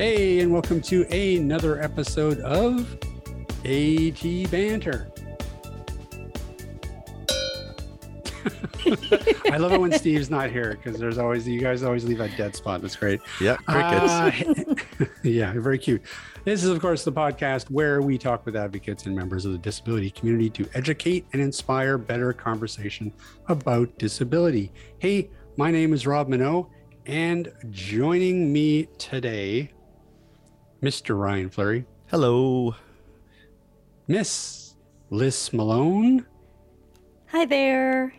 Hey, and welcome to another episode of AT Banter. I love it when Steve's not here because there's always you guys always leave a dead spot. That's great. Yeah, crickets. Uh, yeah, very cute. This is, of course, the podcast where we talk with advocates and members of the disability community to educate and inspire better conversation about disability. Hey, my name is Rob Mineault, and joining me today, Mr. Ryan Fleury, Hello. Miss Liz Malone, Hi there.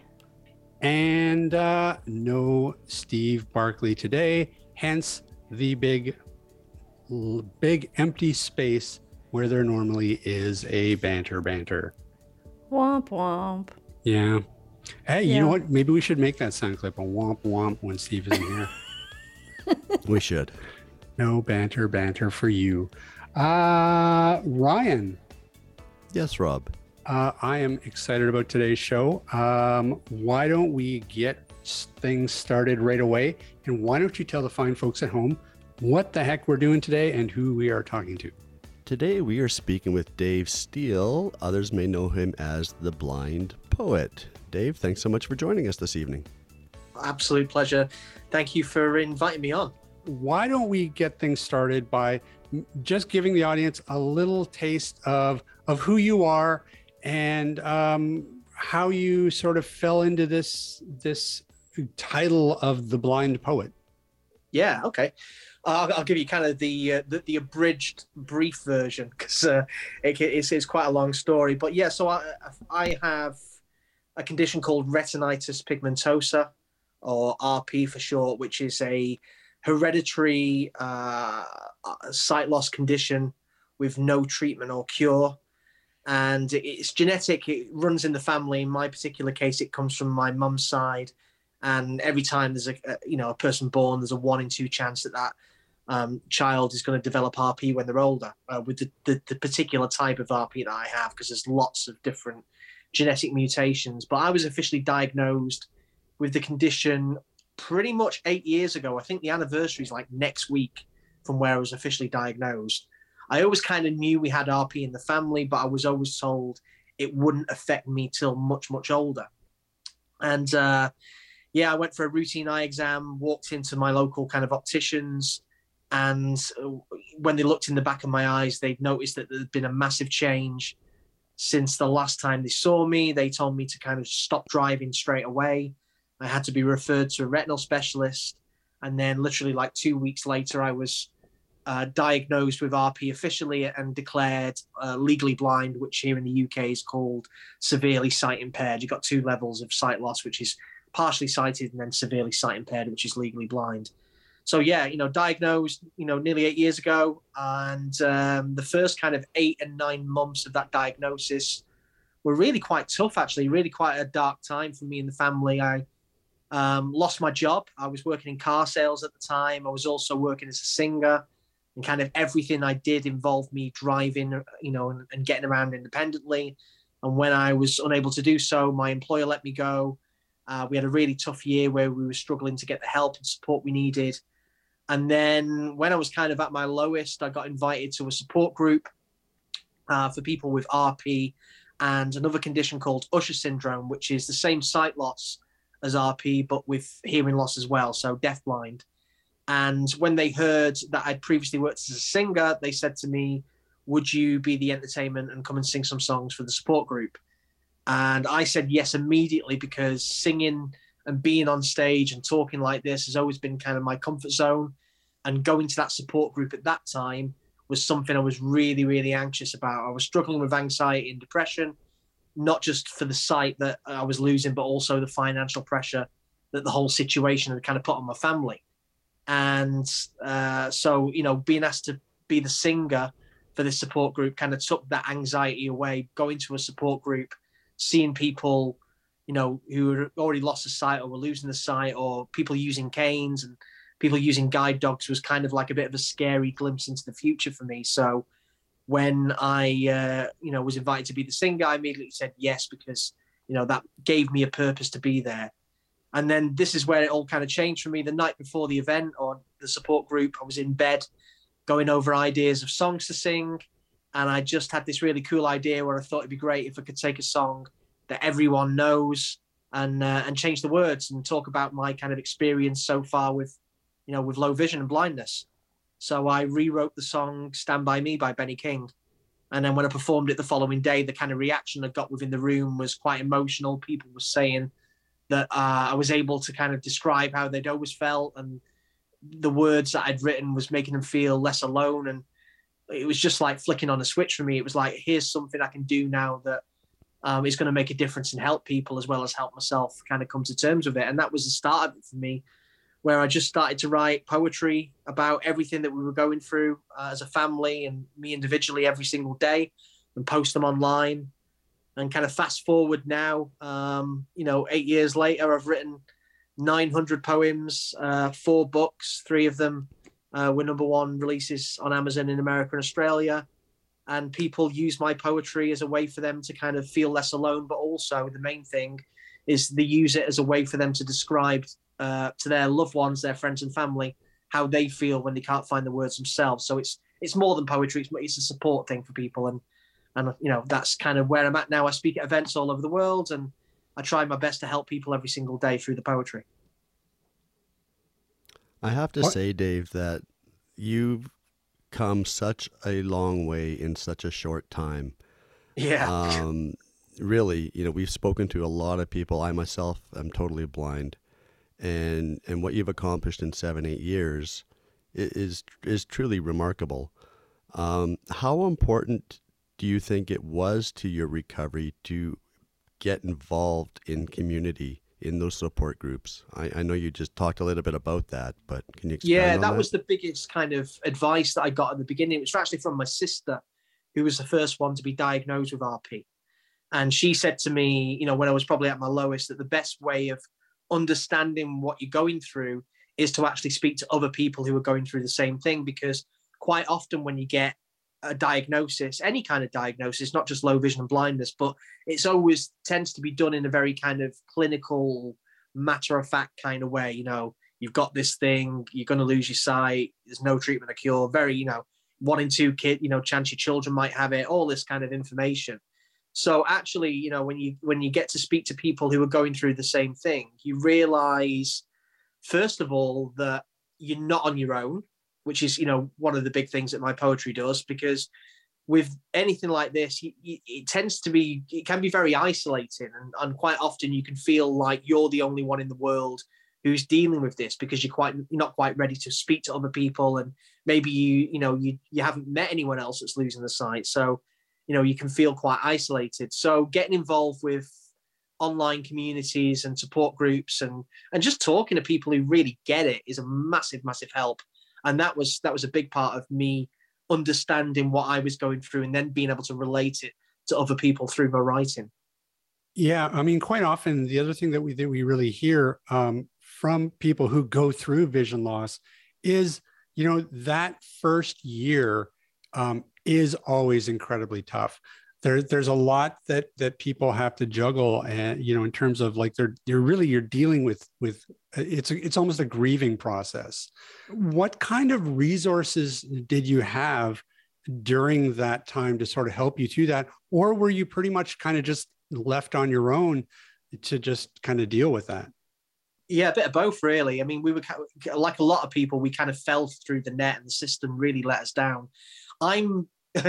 and uh, no Steve Barclay today. Hence the big, l- big empty space where there normally is a banter banter. Womp womp. Yeah. Hey, you know what? Maybe we should make that sound clip a womp womp when Steve isn't here. We should. No banter banter for you. Uh, Ryan, Yes, Rob. uh, I am excited about today's show. Um, why don't we get things started right away? And why don't you tell the fine folks at home what the heck we're doing today and who we are talking to? Today we are speaking with Dave Steele. Others may know him as the blind poet. Dave, thanks so much for joining us this evening. absolute pleasure. Thank you for inviting me on. Why don't we get things started by just giving the audience a little taste of of who you are and um, how you sort of fell into this this title of the blind poet. Yeah, okay. I'll, I'll give you kind of the uh, the, the abridged, brief version because uh, it, it's, it's quite a long story. But yeah, so I I have a condition called retinitis pigmentosa, or RP for short, which is a hereditary uh, uh, sight loss condition with no treatment or cure. And it's genetic. It runs in the family. In my particular case, it comes from my mum's side. And every time there's a, a you know a person born, there's a one in two chance that that um, child is going to develop RP when they're older uh, with the, the, the particular type of RP that I have because there's lots of different genetic mutations. But I was officially diagnosed with the condition pretty much eight years ago. I think the anniversary is like next week from where I was officially diagnosed. I always kind of knew we had RP in the family, but I was always told it wouldn't affect me till much, much older. And uh, yeah, I went for a routine eye exam, walked into my local kind of opticians, and uh, when they looked in the back of my eyes, they'd noticed that there'd been a massive change since the last time they saw me. They told me to kind of stop driving straight away. I had to be referred to a retinal specialist. And then, literally, like two weeks later, I was uh, diagnosed with RP officially and declared uh, legally blind, which here in the UK is called severely sight impaired. You've got two levels of sight loss, which is partially sighted and then severely sight impaired, which is legally blind. So yeah, you know, diagnosed, you know, nearly eight years ago, and um, the first kind of eight and nine months of that diagnosis were really quite tough. Actually, really quite a dark time for me and the family. I um, lost my job. I was working in car sales at the time. I was also working as a singer, and kind of everything I did involved me driving, you know, and, and getting around independently. And when I was unable to do so, my employer let me go. Uh, we had a really tough year where we were struggling to get the help and support we needed. And then when I was kind of at my lowest, I got invited to a support group uh, for people with RP and another condition called Usher syndrome, which is the same sight loss as RP, but with hearing loss as well, so deafblind. And when they heard that I'd previously worked as a singer, they said to me, Would you be the entertainment and come and sing some songs for the support group? And I said yes immediately because singing and being on stage and talking like this has always been kind of my comfort zone. And going to that support group at that time was something I was really, really anxious about. I was struggling with anxiety and depression, not just for the sight that I was losing, but also the financial pressure that the whole situation had kind of put on my family. And uh, so, you know, being asked to be the singer for this support group kind of took that anxiety away. Going to a support group, seeing people, you know, who had already lost the sight or were losing the sight, or people using canes and people using guide dogs was kind of like a bit of a scary glimpse into the future for me. So when I, uh, you know, was invited to be the singer, I immediately said yes because, you know, that gave me a purpose to be there. And then this is where it all kind of changed for me. The night before the event or the support group, I was in bed going over ideas of songs to sing. And I just had this really cool idea where I thought it'd be great if I could take a song that everyone knows and uh, and change the words and talk about my kind of experience so far with, you know, with low vision and blindness. So I rewrote the song "Stand by Me" by Benny King, and then when I performed it the following day, the kind of reaction I got within the room was quite emotional. People were saying that uh, I was able to kind of describe how they'd always felt, and the words that I'd written was making them feel less alone. And it was just like flicking on a switch for me. It was like, here's something I can do now that um, is going to make a difference and help people as well as help myself kind of come to terms with it. And that was the start of it for me, where I just started to write poetry about everything that we were going through uh, as a family and me individually every single day and post them online. And kind of fast forward now, um, you know, eight years later, I've written 900 poems, uh, four books, three of them uh, were number one releases on Amazon in America and Australia and people use my poetry as a way for them to kind of feel less alone but also the main thing is they use it as a way for them to describe uh, to their loved ones their friends and family how they feel when they can't find the words themselves so it's it's more than poetry it's, it's a support thing for people and and you know that's kind of where i'm at now i speak at events all over the world and i try my best to help people every single day through the poetry i have to What? say dave that you've come such a long way in such a short time. yeah Um, really, you know, we've spoken to a lot of people. I myself am totally blind, and and what you've accomplished in seven, eight years is is truly remarkable. Um, how important do you think it was to your recovery to get involved in community in those support groups? I, I know you just talked a little bit about that, but can you yeah on that was the biggest kind of advice that i got at the beginning it was actually from my sister who was the first one to be diagnosed with rp and she said to me you know when i was probably at my lowest that the best way of understanding what you're going through is to actually speak to other people who are going through the same thing because quite often when you get a diagnosis any kind of diagnosis not just low vision and blindness but it's always tends to be done in a very kind of clinical matter of fact kind of way you know you've got this thing you're going to lose your sight there's no treatment or cure very you know one in two kid you know chance your children might have it all this kind of information so actually you know when you when you get to speak to people who are going through the same thing you realize first of all that you're not on your own which is you know one of the big things that my poetry does because with anything like this it tends to be it can be very isolating and, and quite often you can feel like you're the only one in the world who's dealing with this because you're quite you're not quite ready to speak to other people and maybe you you know you you haven't met anyone else that's losing the sight. So you know you can feel quite isolated. So getting involved with online communities and support groups and and just talking to people who really get it is a massive massive help. And that was that was a big part of me understanding what i was going through and then being able to relate it to other people through my writing. Yeah, I mean, quite often the other thing that we that we really hear um, from people who go through vision loss is, you know, that first year um, is always incredibly tough. There, there's a lot that that people have to juggle, and you know, in terms of like they're you're really you're dealing with with it's a, it's almost a grieving process. What kind of resources did you have during that time to sort of help you through that, or were you pretty much kind of just left on your own to just kind of deal with that? Yeah, a bit of both, really. I mean, we were like a lot of people, we kind of fell through the net, and the system really let us down. I'm,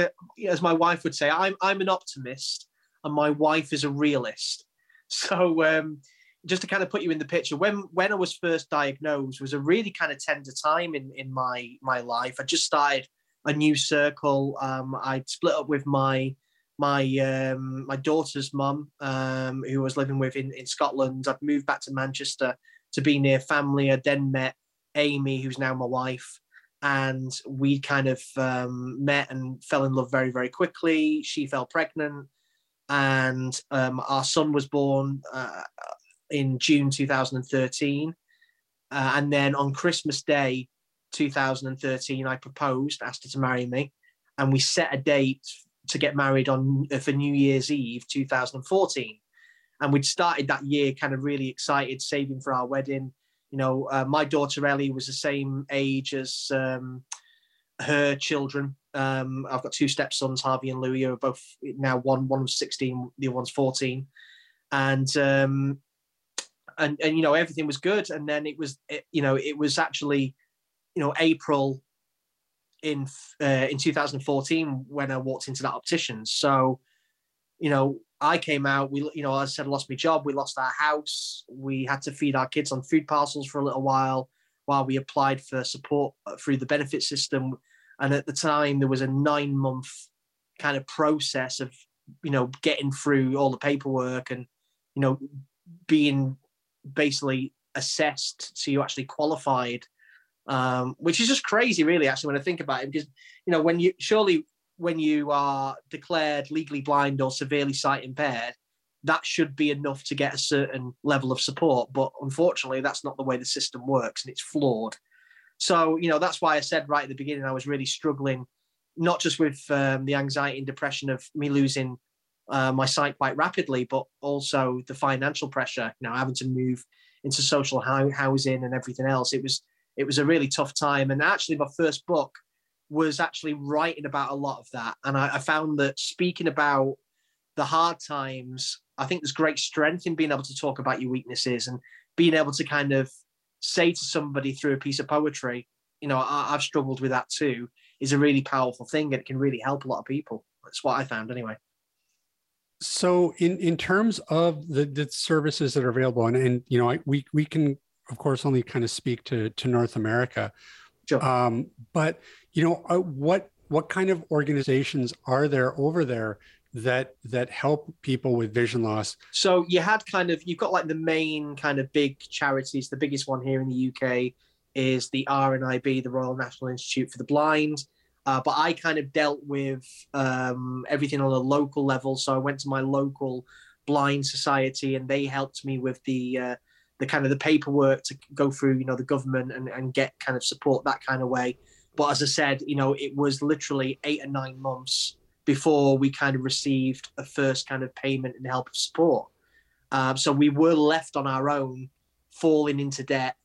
as my wife would say, I'm I'm an optimist, and my wife is a realist. So, um, just to kind of put you in the picture, when when I was first diagnosed, was a really kind of tender time in in my my life. I just started a new circle. Um, I'd split up with my my um, my daughter's mum, um, who I was living with in, in Scotland. I'd moved back to Manchester to be near family. I then met Amy, who's now my wife, and we kind of um, met and fell in love very, very quickly. She fell pregnant, and um, our son was born uh, in June 2013. Uh, and then on Christmas Day 2013, I proposed, asked her to marry me, and we set a date to get married on uh, for New Year's Eve 2014. And we'd started that year kind of really excited, saving for our wedding. You know, uh, my daughter Ellie was the same age as um, her children. Um, I've got two stepsons, Harvey and Louis, who are both now one one was 16, the other one's 14. And um, and and you know everything was good and then it was it, you know it was actually you know april in uh, in 2014 when i walked into that optician so you know i came out we you know i said lost my job we lost our house we had to feed our kids on food parcels for a little while while we applied for support uh, through the benefit system. And at the time there was a nine month kind of process of you know getting through all the paperwork and you know being basically assessed so you actually qualified um, which is just crazy really actually when i think about it because you know when you surely when you are declared legally blind or severely sight impaired that should be enough to get a certain level of support but unfortunately that's not the way the system works and it's flawed so you know that's why i said right at the beginning i was really struggling not just with um, the anxiety and depression of me losing uh, my sight quite rapidly, but also the financial pressure. You know, having to move into social housing and everything else. It was it was a really tough time. And actually, my first book was actually writing about a lot of that. And I, I found that speaking about the hard times, I think there's great strength in being able to talk about your weaknesses and being able to kind of say to somebody through a piece of poetry, you know, I, have struggled with that too, is a really powerful thing and it can really help a lot of people. That's what I found anyway. So, in in terms of the, the services that are available, and, and you know, I, we we can of course only kind of speak to to North America, sure. um, but you know, uh, what what kind of organizations are there over there that that help people with vision loss? So you had kind of you've got like the main kind of big charities. The biggest one here in the UK is the RNIB, the Royal National Institute for the Blind. Uh, but I kind of dealt with um, everything on a local level. So I went to my local blind society, and they helped me with the uh, the kind of the paperwork to go through, you know, the government and, and get kind of support that kind of way. But as I said, you know, it was literally eight or nine months before we kind of received a first kind of payment and help of support. Um, so we were left on our own, falling into debt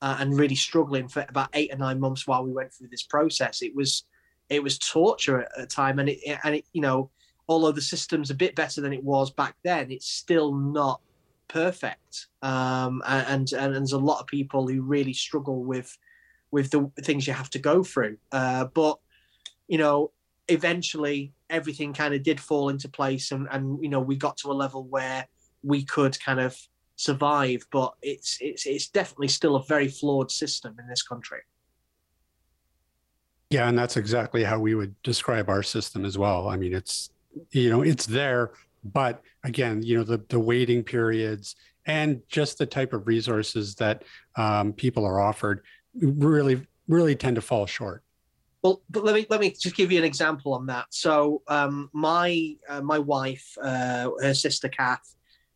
uh, and really struggling for about eight or nine months while we went through this process. It was it was torture at a time, and it and it you know although the system's a bit better than it was back then, it's still not perfect. Um, and, and, and there's a lot of people who really struggle with with the things you have to go through. Uh, but you know, eventually everything kind of did fall into place, and and you know we got to a level where we could kind of survive. But it's it's it's definitely still a very flawed system in this country. Yeah, and that's exactly how we would describe our system as well. I mean, it's you know, it's there, but again, you know, the the waiting periods and just the type of resources that um, people are offered really really tend to fall short. Well, but let me let me just give you an example on that. So, um, my uh, my wife, uh, her sister Kath,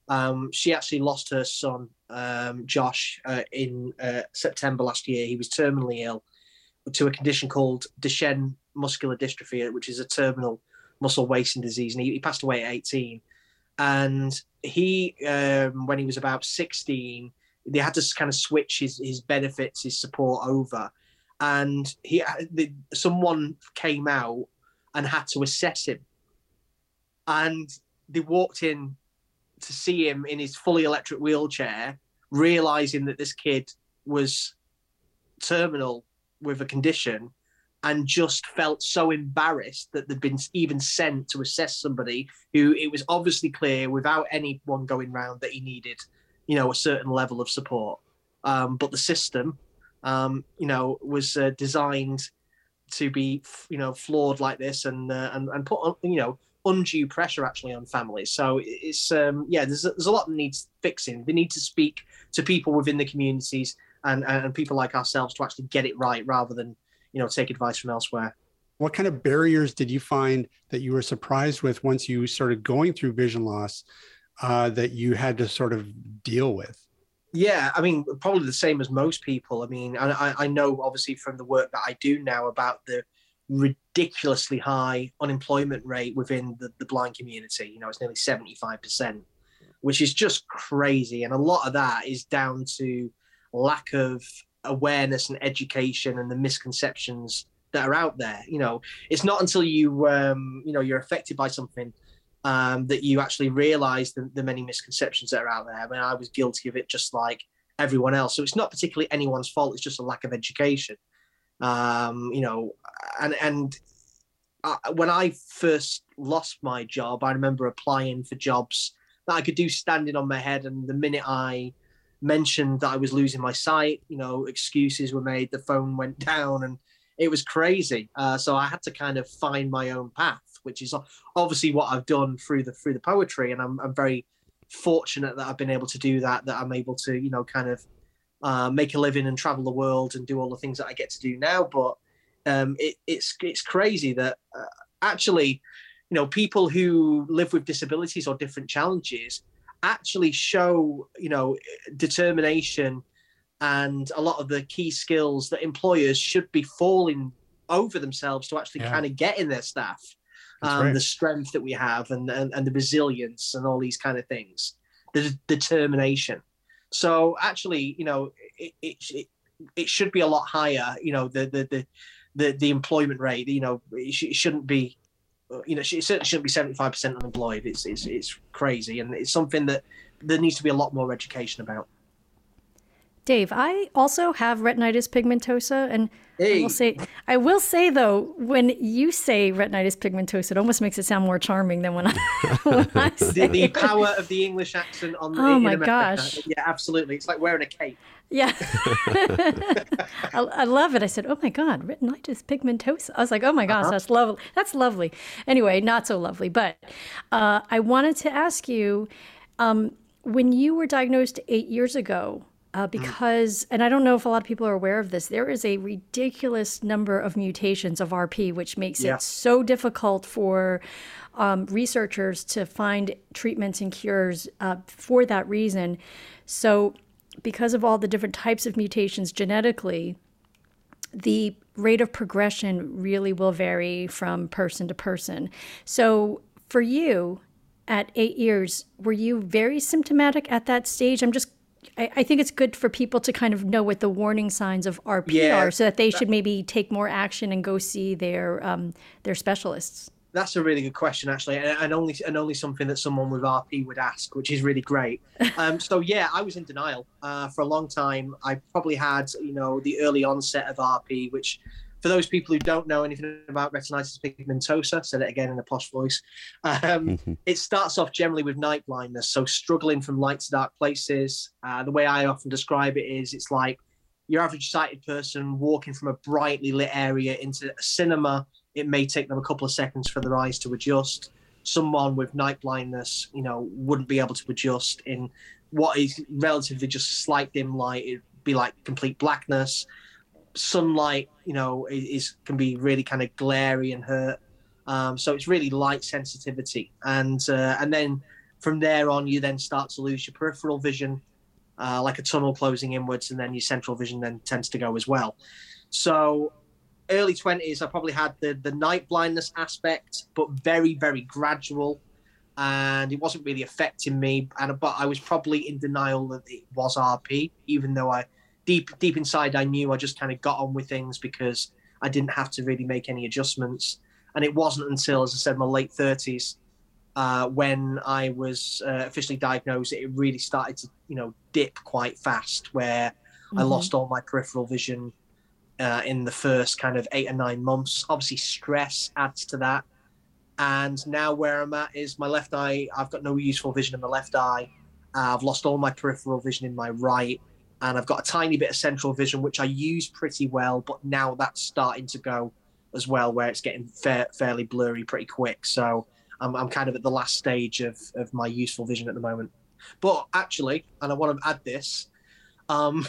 um, she actually lost her son um, Josh uh, in uh, September last year. He was terminally ill, to a condition called Duchenne muscular dystrophy, which is a terminal muscle wasting disease. And he, he passed away at 18. And he, um, when he was about 16, they had to kind of switch his, his benefits, his support over. And he, uh, the, someone came out and had to assess him. And they walked in to see him in his fully electric wheelchair, realizing that this kid was terminal with a condition and just felt so embarrassed that they'd been even sent to assess somebody who it was obviously clear without anyone going round that he needed, you know, a certain level of support. Um, but the system, um, you know, was uh, designed to be, you know, flawed like this and uh, and and put, you know, undue pressure actually on families. So it's um, yeah, there's there's a lot that needs fixing. They need to speak to people within the communities and and people like ourselves to actually get it right rather than you know take advice from elsewhere what kind of barriers did you find that you were surprised with once you started going through vision loss uh, that you had to sort of deal with? Yeah i mean probably the same as most people. I mean I, I know obviously from the work that i do now about the ridiculously high unemployment rate within the, the blind community. You know it's nearly 75% which is just crazy. And a lot of that is down to lack of awareness and education and the misconceptions that are out there. You know, it's not until you um, you know you're affected by something um, that you actually realize the, the many misconceptions that are out there. I mean, I was guilty of it just like everyone else. So it's not particularly anyone's fault. It's just a lack of education. Um, you know, and and I, when I first lost my job, I remember applying for jobs that I could do standing on my head, and the minute I mentioned that I was losing my sight, you know, excuses were made, the phone went down, and it was crazy. Uh, so I had to kind of find my own path, which is obviously what I've done through the through the poetry, and I'm, I'm very fortunate that I've been able to do that. That I'm able to, you know, kind of uh, make a living and travel the world and do all the things that I get to do now. But um, it, it's it's crazy that uh, actually, you know, people who live with disabilities or different challenges actually show, you know, determination and a lot of the key skills that employers should be falling over themselves to actually yeah. kind of get in their staff. Um, right. the strength that we have and, and, and the resilience and all these kind of things, the determination. So actually, you know, it, it, it, should be a lot higher. You know, the the the the, the employment rate. You know, it, sh- it shouldn't be. You know, it certainly shouldn't be seventy five percent unemployed. It's it's it's crazy, and it's something that there needs to be a lot more education about. Dave, I also have retinitis pigmentosa, and hey. I will say, I will say though, when you say retinitis pigmentosa, it almost makes it sound more charming than when I, when I say the, the power of the English accent on. Oh my America. gosh! Yeah, absolutely. It's like wearing a cape. Yeah, I, I, love it. I said, "Oh my god, retinitis pigmentosa." I was like, "Oh my gosh, uh-huh. that's lovely. That's lovely." Anyway, not so lovely, but uh, I wanted to ask you, um, when you were diagnosed eight years ago uh, mm. because, and I don't know if a lot of people are aware of this, there is a ridiculous number of mutations of RP, which makes yeah. it so difficult for um, researchers to find treatments and cures uh, for that reason. So, because of all the different types of mutations genetically, the rate of progression really will vary from person to person. So, for you, at eight years, were you very symptomatic at that stage? I'm just I, I, think it's good for people to kind of know what the warning signs of RP yeah, are, so that they should maybe take more action and go see their um, their specialists. That's a really good question, actually, and, and, only and only something that someone with RP would ask, which is really great. Um, so yeah, I was in denial uh, for a long time. I probably had you know the early onset of RP, which for those people who don't know anything about retinitis pigmentosa, said it again in a posh voice. Um, mm-hmm. It starts off generally with night blindness, so struggling from light to dark places. Uh, the way I often describe it is, it's like your average sighted person walking from a brightly lit area into a cinema. It may take them a couple of seconds for their eyes to adjust. Someone with night blindness, you know, wouldn't be able to adjust in what is relatively just slight dim light. It'd be like complete blackness sunlight, you know, is, can be really kind of glary and hurt. Um, so it's really light sensitivity, and uh, and then from there on, you then start to lose your peripheral vision, uh, like a tunnel closing inwards, and then your central vision then tends to go as well. So early twenties, I probably had the the night blindness aspect, but very very gradual, and it wasn't really affecting me. And but I was probably in denial that it was RP, even though I deep deep inside, I knew I just kind of got on with things because I didn't have to really make any adjustments. And it wasn't until, as I said, my late thirties uh, when I was uh, officially diagnosed, it really started to you know dip quite fast, where mm-hmm. I lost all my peripheral vision uh, in the first kind of eight or nine months. Obviously, stress adds to that. And now where I'm at is my left eye. I've got no useful vision in my left eye. I've lost all my peripheral vision in my right and I've got a tiny bit of central vision, which I use pretty well, but now that's starting to go as well, where it's getting fa- fairly blurry pretty quick. So I'm, I'm kind of at the last stage of, of my useful vision at the moment. But actually, and I want to add this, um,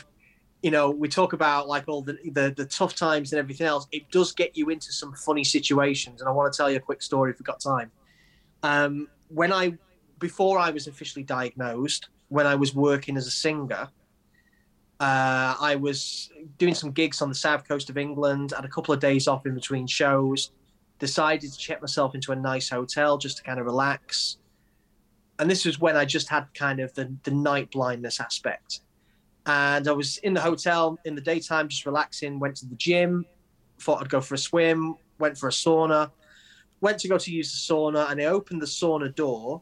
you know, we talk about like all the, the, the tough times and everything else. It does get you into some funny situations, and I want to tell you a quick story if we've got time. Um, when I before I was officially diagnosed, when I was working as a singer, uh, I was doing some gigs on the south coast of England, had a couple of days off in between shows, decided to check myself into a nice hotel just to kind of relax. And this was when I just had kind of the, the night blindness aspect. And I was in the hotel in the daytime, just relaxing, went to the gym, thought I'd go for a swim, went for a sauna, went to go to use the sauna, and I opened the sauna door,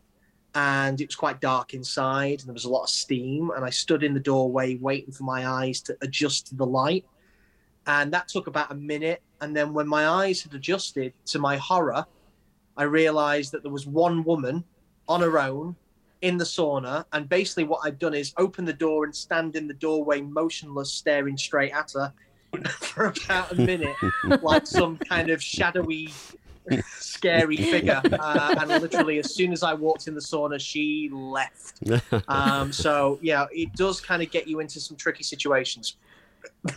and it was quite dark inside, and there was a lot of steam, and I stood in the doorway waiting for my eyes to adjust to the light, and that took about a minute, and then when my eyes had adjusted, to my horror, I realized that there was one woman on her own in the sauna. And basically, what I'd done is open the door and stand in the doorway, motionless, staring straight at her for about a minute, like some kind of shadowy, scary figure. Uh, and literally, as soon as I walked in the sauna, she left. Um, so, yeah, it does kind of get you into some tricky situations.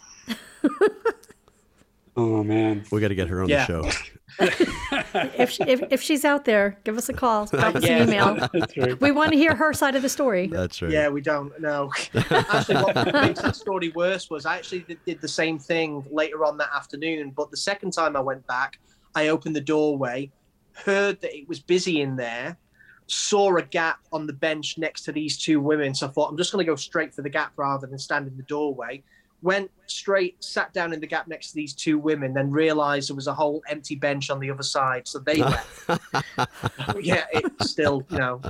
Oh man. we got to get her on Yeah. the show. if, she, if if she's out there, give us a call, drop us Yeah. an email. Right. We want to hear her side of the story. That's right. Yeah, we don't know. actually, what makes that story worse was I actually did, did the same thing later on that afternoon. But the second time I went back, I opened the doorway, heard that it was busy in there, saw a gap on the bench next to these two women. So I thought, I'm just going to go straight for the gap rather than stand in the doorway. Went straight, sat down in the gap next to these two women, then realized there was a whole empty bench on the other side. So they left. yeah, it's still, you know.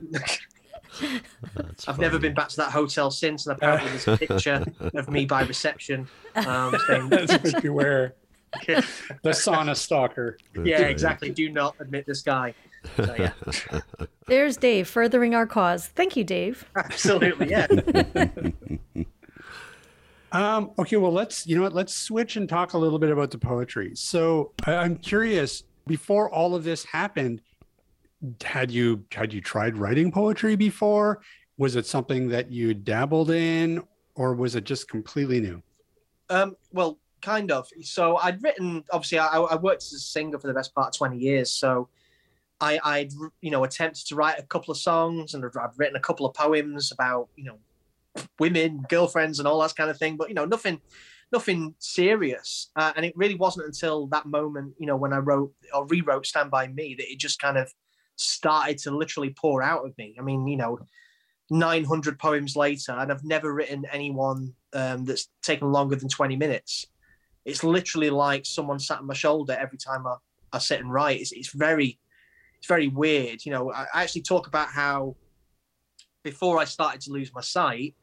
That's I've never been back to that hotel since, and apparently there's a picture of me by reception. Um, saying, That's what you wear. The sauna stalker. That's yeah, right. exactly. Do not admit this guy. So, yeah, There's Dave furthering our cause. Thank you, Dave. absolutely. Yeah. Um, okay, well, let's you know what? Let's switch and talk a little bit about the poetry. So I- I'm curious. Before all of this happened, had you had you tried writing poetry before? Was it something that you dabbled in, or was it just completely new? Um, well, kind of. So I'd written. Obviously, I, I worked as a singer for the best part of twenty years. So I, I'd you know attempted to write a couple of songs, and I've I've written a couple of poems about you know women, girlfriends, and all that kind of thing. But you know, nothing, nothing serious. Uh, and it really wasn't until that moment, you know, when I wrote or rewrote "Stand by Me" that it just kind of started to literally pour out of me. I mean, you know. 900 poems later, and I've never written anyone um, that's taken longer than 20 minutes. It's literally like someone sat on my shoulder every time I, I sit and write. It's, it's very, it's very weird. You know, I, actually talk about how before I started to lose my sight,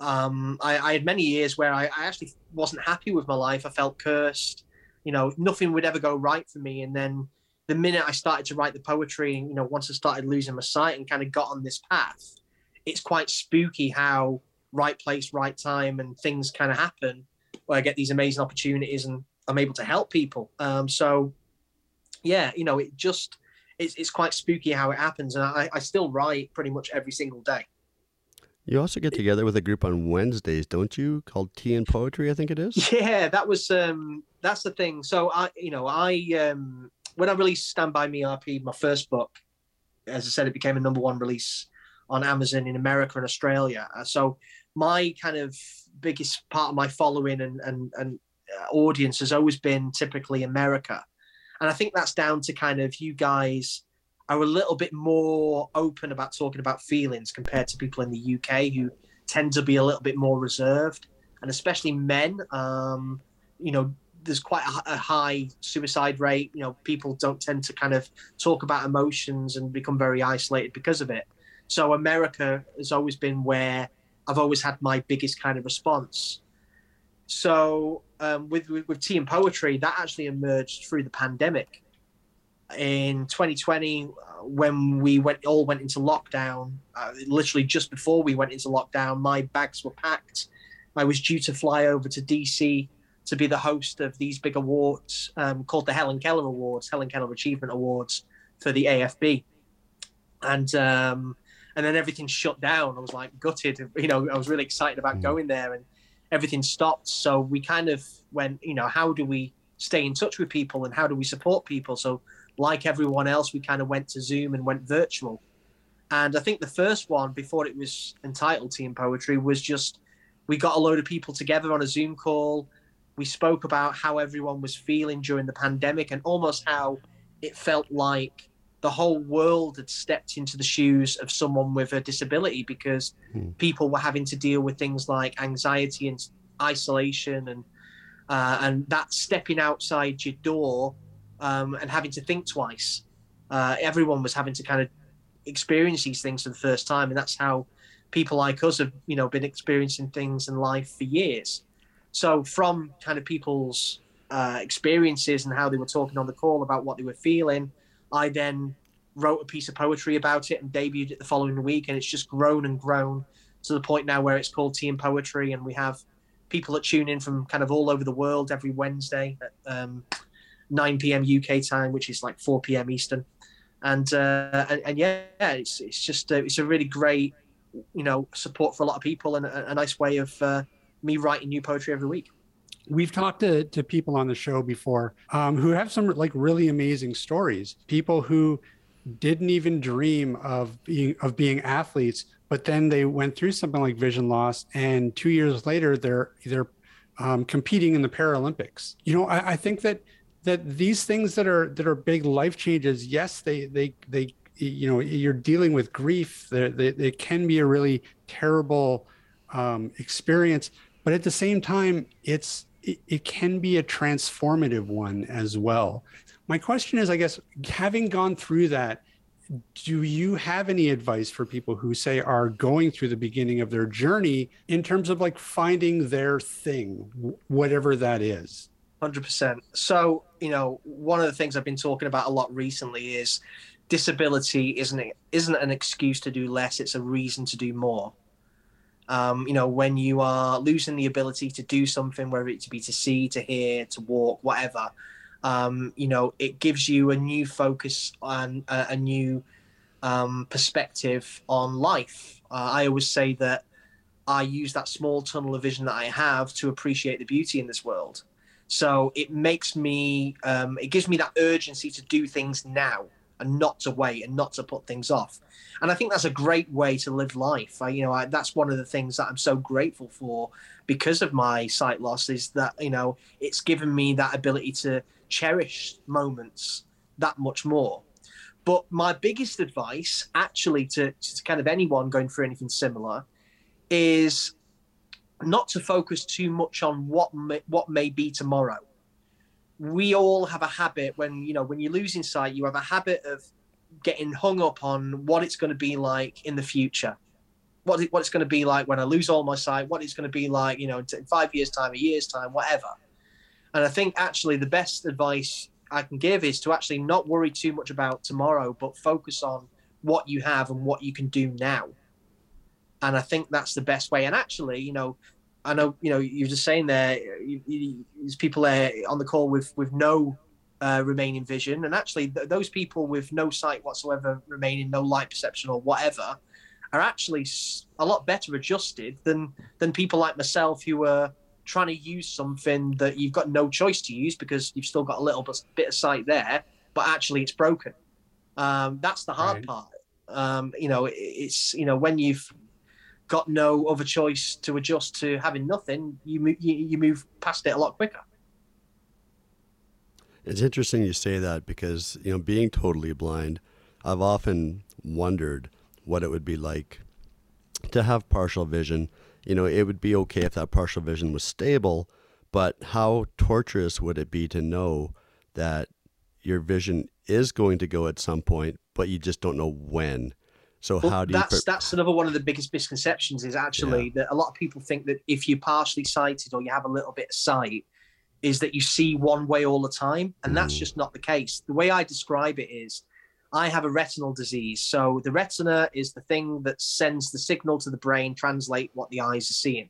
um, I, I had many years where I, I actually wasn't happy with my life. I felt cursed. You know, nothing would ever go right for me. And then the minute I started to write the poetry, and you know, once I started losing my sight and kind of got on this path, it's quite spooky how right place, right time, and things kind of happen where I get these amazing opportunities and I'm able to help people. Um, so, yeah, you know, it just it's, it's quite spooky how it happens, and I, I still write pretty much every single day. You also get together with a group on Wednesdays, don't you? Called Tea and Poetry, I think it is. Yeah, that was um that's the thing. So I you know, I um when I released Stand By Me RP, my first book, as I said, it became a number one release on Amazon in America and Australia. Uh, So my kind of biggest part of my following and and, and uh, audience has always been typically America. And I think that's down to kind of you guys are a little bit more open about talking about feelings compared to people in the UK who tend to be a little bit more reserved and especially men. Um, you know, there's quite a, a high suicide rate. You know, people don't tend to kind of talk about emotions and become very isolated because of it. So America has always been where I've always had my biggest kind of response. So um, with, with with tea and poetry, that actually emerged through the pandemic. In 2020, uh, when we went all went into lockdown, uh, literally just before we went into lockdown, my bags were packed. I was due to fly over to DC to be the host of these big awards um, called the Helen Keller Awards, Helen Keller Achievement Awards for the AFB, and um, and then everything shut down. I was like gutted. You know, I was really excited about Mm. going there, and everything stopped. So we kind of went, you know, how do we stay in touch with people and how do we support people? So like everyone else, we kind of went to Zoom and went virtual. And I think the first one before it was entitled Tea and Poetry was just we got a load of people together on a Zoom call. We spoke about how everyone was feeling during the pandemic and almost how it felt like the whole world had stepped into the shoes of someone with a disability because Hmm. people were having to deal with things like anxiety and isolation and uh, and that stepping outside your door um, and having to think twice. Uh, everyone was having to kind of experience these things for the first time, and that's how people like us have, you know, been experiencing things in life for years. So from kind of people's uh, experiences and how they were talking on the call about what they were feeling, I then wrote a piece of poetry about it and debuted it the following week, and it's just grown and grown to the point now where it's called Tea and Poetry, and we have people that tune in from kind of all over the world every Wednesday at um, 9 p.m. UK time, which is like 4 p.m. Eastern, and uh, and, and, yeah, it's it's just uh, it's a really great you know support for a lot of people and a, a nice way of uh, me writing new poetry every week. We've talked to, to people on the show before um, who have some like really amazing stories. People who didn't even dream of being of being athletes, but then they went through something like vision loss, and two years later they're they're um, competing in the Paralympics. You know, I, I think that that these things that are that are big life changes, yes, they they they you know you're dealing with grief. They, they, can be a really terrible um, experience, but at the same time, it's it, it can be a transformative one as well. My question is, I guess, having gone through that, do you have any advice for people who say are going through the beginning of their journey in terms of like finding their thing, whatever that is? 100%. So, you know, one of the things I've been talking about a lot recently is disability isn't isn't an excuse to do less, it's a reason to do more. Um, you know, when you are losing the ability to do something, whether it be to see, to hear, to walk, whatever, um, you know, it gives you a new focus and a, a new um, perspective on life. Uh, I always say that I use that small tunnel of vision that I have to appreciate the beauty in this world. So it makes me, um, it gives me that urgency to do things now and not to wait and not to put things off. And I think that's a great way to live life. I, you know, I, that's one of the things that I'm so grateful for because of my sight loss is that you know it's given me that ability to cherish moments that much more. But my biggest advice, actually, to, to kind of anyone going through anything similar, is not to focus too much on what may, what may be tomorrow we all have a habit when you know when you're losing sight you have a habit of getting hung up on what it's going to be like in the future. What, what it's going to be like when i lose all my sight what it's going to be like you know in five years time a year's time whatever. And i think actually the best advice i can give is to actually not worry too much about tomorrow but focus on what you have and what you can do now. And i think that's the best way. And actually you know I know you know you're just saying there. You, you, there's people there on the call with with no uh, remaining vision, and actually th- those people with no sight whatsoever, remaining no light perception or whatever, are actually a lot better adjusted than than people like myself who are trying to use something that you've got no choice to use because you've still got a little bit of sight there, but actually it's broken. Um, that's the hard right. part. Um, you know, it's you know when you've got no other choice to adjust to having nothing, you you, you move past it a lot quicker. It's interesting you say that because you know being totally blind, I've often wondered what it would be like to have partial vision. You know, it would be okay if that partial vision was stable, but how torturous would it be to know that your vision is going to go at some point, but you just don't know when? So well, how do that's, you? That's that's another one of the biggest misconceptions is actually yeah. that a lot of people think that if you're partially sighted or you have a little bit of sight, is that you see one way all the time, and mm. that's just not the case. The way I describe it is, I have a retinal disease. So the retina is the thing that sends the signal to the brain, translate what the eyes are seeing.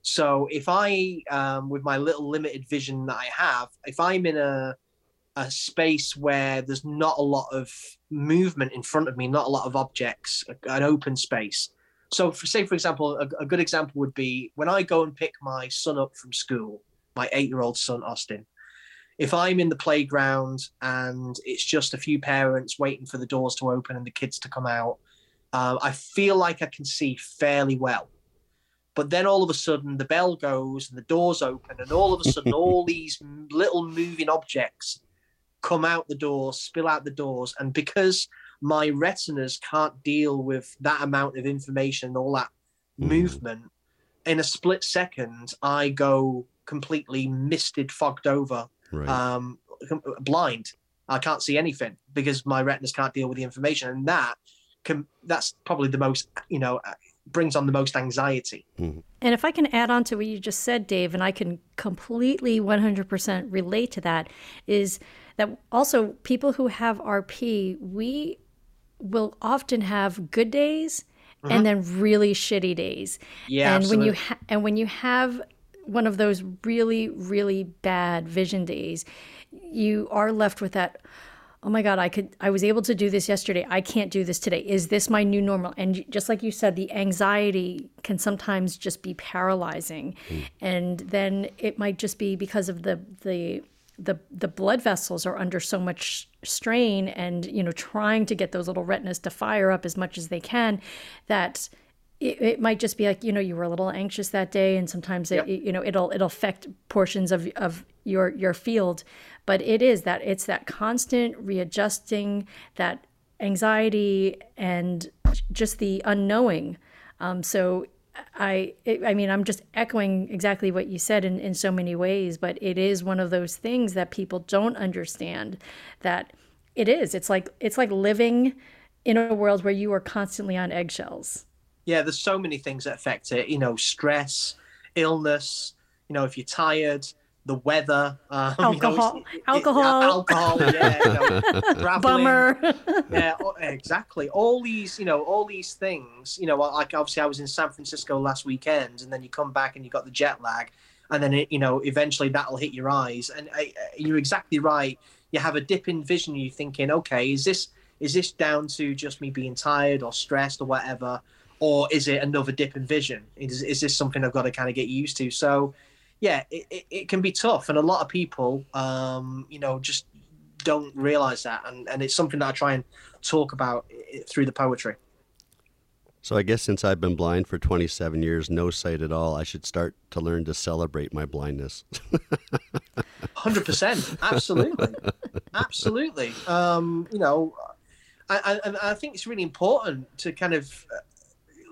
So if I, um, with my little limited vision that I have, if I'm in a a space where there's not a lot of movement in front of me, not a lot of objects, an open space. So, for, say for example, a, a good example would be when I go and pick my son up from school, my eight-year-old son Austin. If I'm in the playground and it's just a few parents waiting for the doors to open and the kids to come out, um, I feel like I can see fairly well. But then all of a sudden the bell goes and the doors open, and all of a sudden all these little moving objects come out the doors, spill out the doors. And because my retinas can't deal with that amount of information, and all that mm. movement, in a split second, I go completely misted, fogged over, Right. um, blind. I can't see anything because my retinas can't deal with the information, and that can that's probably the most you know brings on the most anxiety. And if I can add on to what you just said, Dave, and I can completely 100% relate to that, is that also people who have RP, we will often have good days and uh-huh. then really shitty days. Yeah, and when you ha- and when you have one of those really really bad vision days, you are left with that oh my god i could i was able to do this yesterday. I can't do this today. Is this my new normal? And just like you said the anxiety can sometimes just be paralyzing. Mm. And then it might just be because of the the the the blood vessels are under so much strain and you know trying to get those little retinas to fire up as much as they can that it, it might just be like you know you were a little anxious that day and sometimes it, Yep. you know it'll it'll affect portions of of your your field but it is that it's that constant readjusting that anxiety and just the unknowing um, so I, I mean, I'm just echoing exactly what you said in, in so many ways, but it is one of those things that people don't understand. That it is. It's like it's like living in a world where you are constantly on eggshells. yeah, there's so many things that affect it. You know, stress, illness. You know, if you're tired, the weather, um, you know, it's- Alcohol. it- it- Alcohol. alcohol. Yeah, you know. Bummer. yeah, exactly. All these, you know, all these things. You know, like obviously I was in San Francisco last weekend, and then you come back and you got the jet lag, and then it, you know, eventually that'll hit your eyes. And uh, you're exactly right. You have a dip in vision. You're thinking, okay, is this is this down to just me being tired or stressed or whatever, or is it another dip in vision? Is is this something I've got to kind of get used to? So. Yeah, it, it, it can be tough, and a lot of people, um, you know, just don't realize that and, and it's something that i try and talk about through the poetry. So I guess since I've been blind for 27 years, no sight at all, I should start to learn to celebrate my blindness. 100% absolutely. Absolutely. Um, you know I, I, I think it's really important to kind of uh,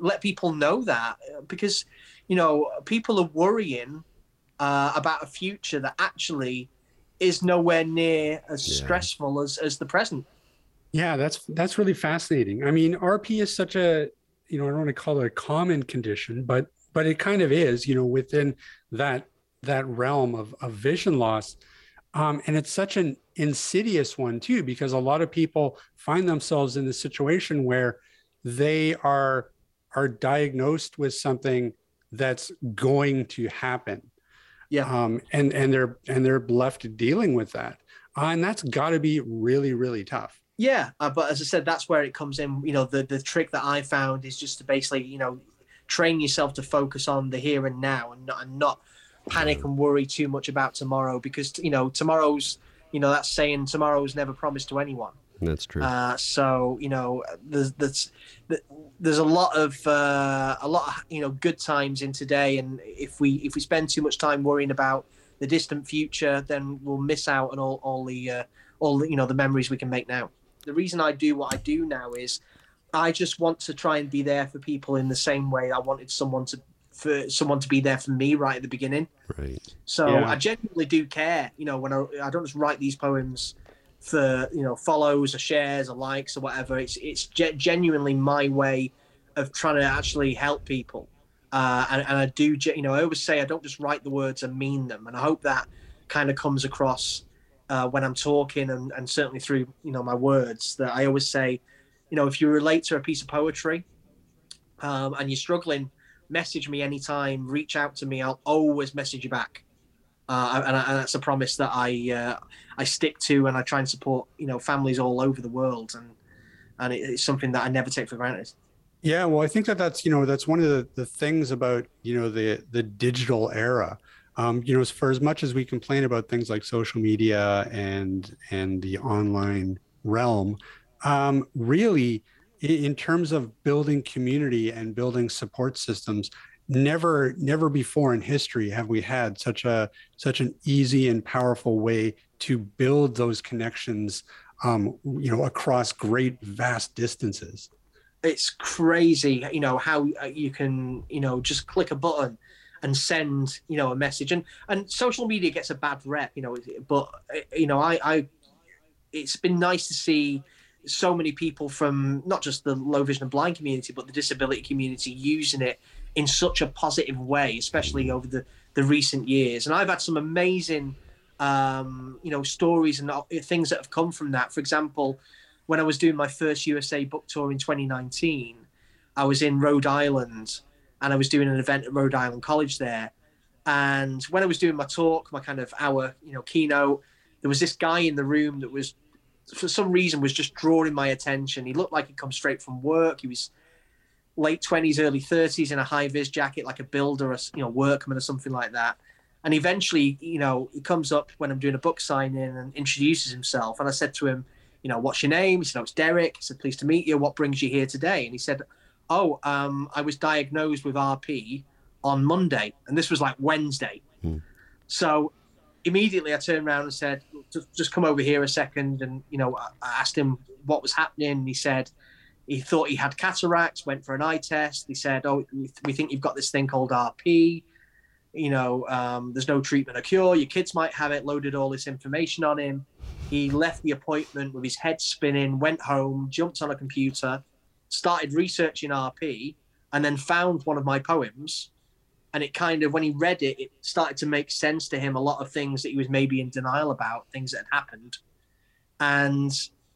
let people know that uh, because you know people are worrying uh, about a future that actually is nowhere near as Yeah. stressful as, as the present Yeah, that's that's really fascinating. I mean, RP is such a you know I don't want to call it a common condition, but but it kind of is. You know, within that that realm of of vision loss, um, and it's such an insidious one too, because a lot of people find themselves in the situation where they are are diagnosed with something that's going to happen. Yeah. Um, and and they're and they're left dealing with that, uh, and that's got to be really really tough. Yeah, uh, but as I said, that's where it comes in. You know, the the trick that I found is just to basically, you know, train yourself to focus on the here and now, and not, and not panic and worry too much about tomorrow because you know tomorrow's, you know, that's saying tomorrow's never promised to anyone. That's true. Uh, so you know, there's there's there's a lot of uh, a lot of you know good times in today, and if we if we spend too much time worrying about the distant future, then we'll miss out on all all the uh, all the, you know the memories we can make now. The reason I do what I do now is I just want to try and be there for people in the same way I wanted someone to for someone to be there for me right at the beginning. right. So Yeah. I genuinely do care. You know, when I, I don't just write these poems for you know follows or shares or likes or whatever. It's it's ge- genuinely my way of trying to actually help people. Uh, and, and I do, you know, I always say I don't just write the words and mean them, and I hope that kind of comes across uh, when I'm talking, and, and certainly through you know my words. That I always say, you know, if you relate to a piece of poetry, um, and you're struggling, message me anytime. Reach out to me. I'll always message you back. Uh, and, and that's a promise that I uh, I stick to, and I try and support you know families all over the world, and and it, it's something that I never take for granted. Yeah, well, I think that that's you know that's one of the, the things about you know the the digital era. Um, you know, as for as much as we complain about things like social media and and the online realm, um, really, in terms of building community and building support systems, never never before in history have we had such a such an easy and powerful way to build those connections. Um, you know, across great vast distances. It's crazy, you know how uh, you can you know just click a button, and send you know a message and and social media gets a bad rep you know but you know i i it's been nice to see so many people from not just the low vision and blind community but the disability community using it in such a positive way especially over the the recent years and i've had some amazing um you know stories and things that have come from that for example when i was doing my first usa book tour in 2019 i was in rhode island and I was doing an event at Rhode Island College there. And when I was doing my talk, my kind of hour, you know, keynote, there was this guy in the room that was, for some reason, was just drawing my attention. He looked like he'd come straight from work. He was late twenties, early thirties, in a high vis jacket, like a builder, or you know, workman or something like that. And eventually, you know, he comes up when I'm doing a book signing and introduces himself. And I said to him, you know, what's your name? He said, oh, it's Derek. I said, pleased to meet you. What brings you here today? And he said, oh, um, I was diagnosed with RP on Monday, and this was like Wednesday. Hmm. So immediately I turned around and said, just come over here a second. And, you know, I asked him what was happening. He said he thought he had cataracts, went for an eye test. He said, oh, we think you've got this thing called RP. You know, um, there's no treatment or cure. Your kids might have it, loaded all this information on him. He left the appointment with his head spinning, went home, jumped on a computer, started researching RP and then found one of my poems. And it kind of, when he read it, it started to make sense to him a lot of things that he was maybe in denial about, things that had happened. And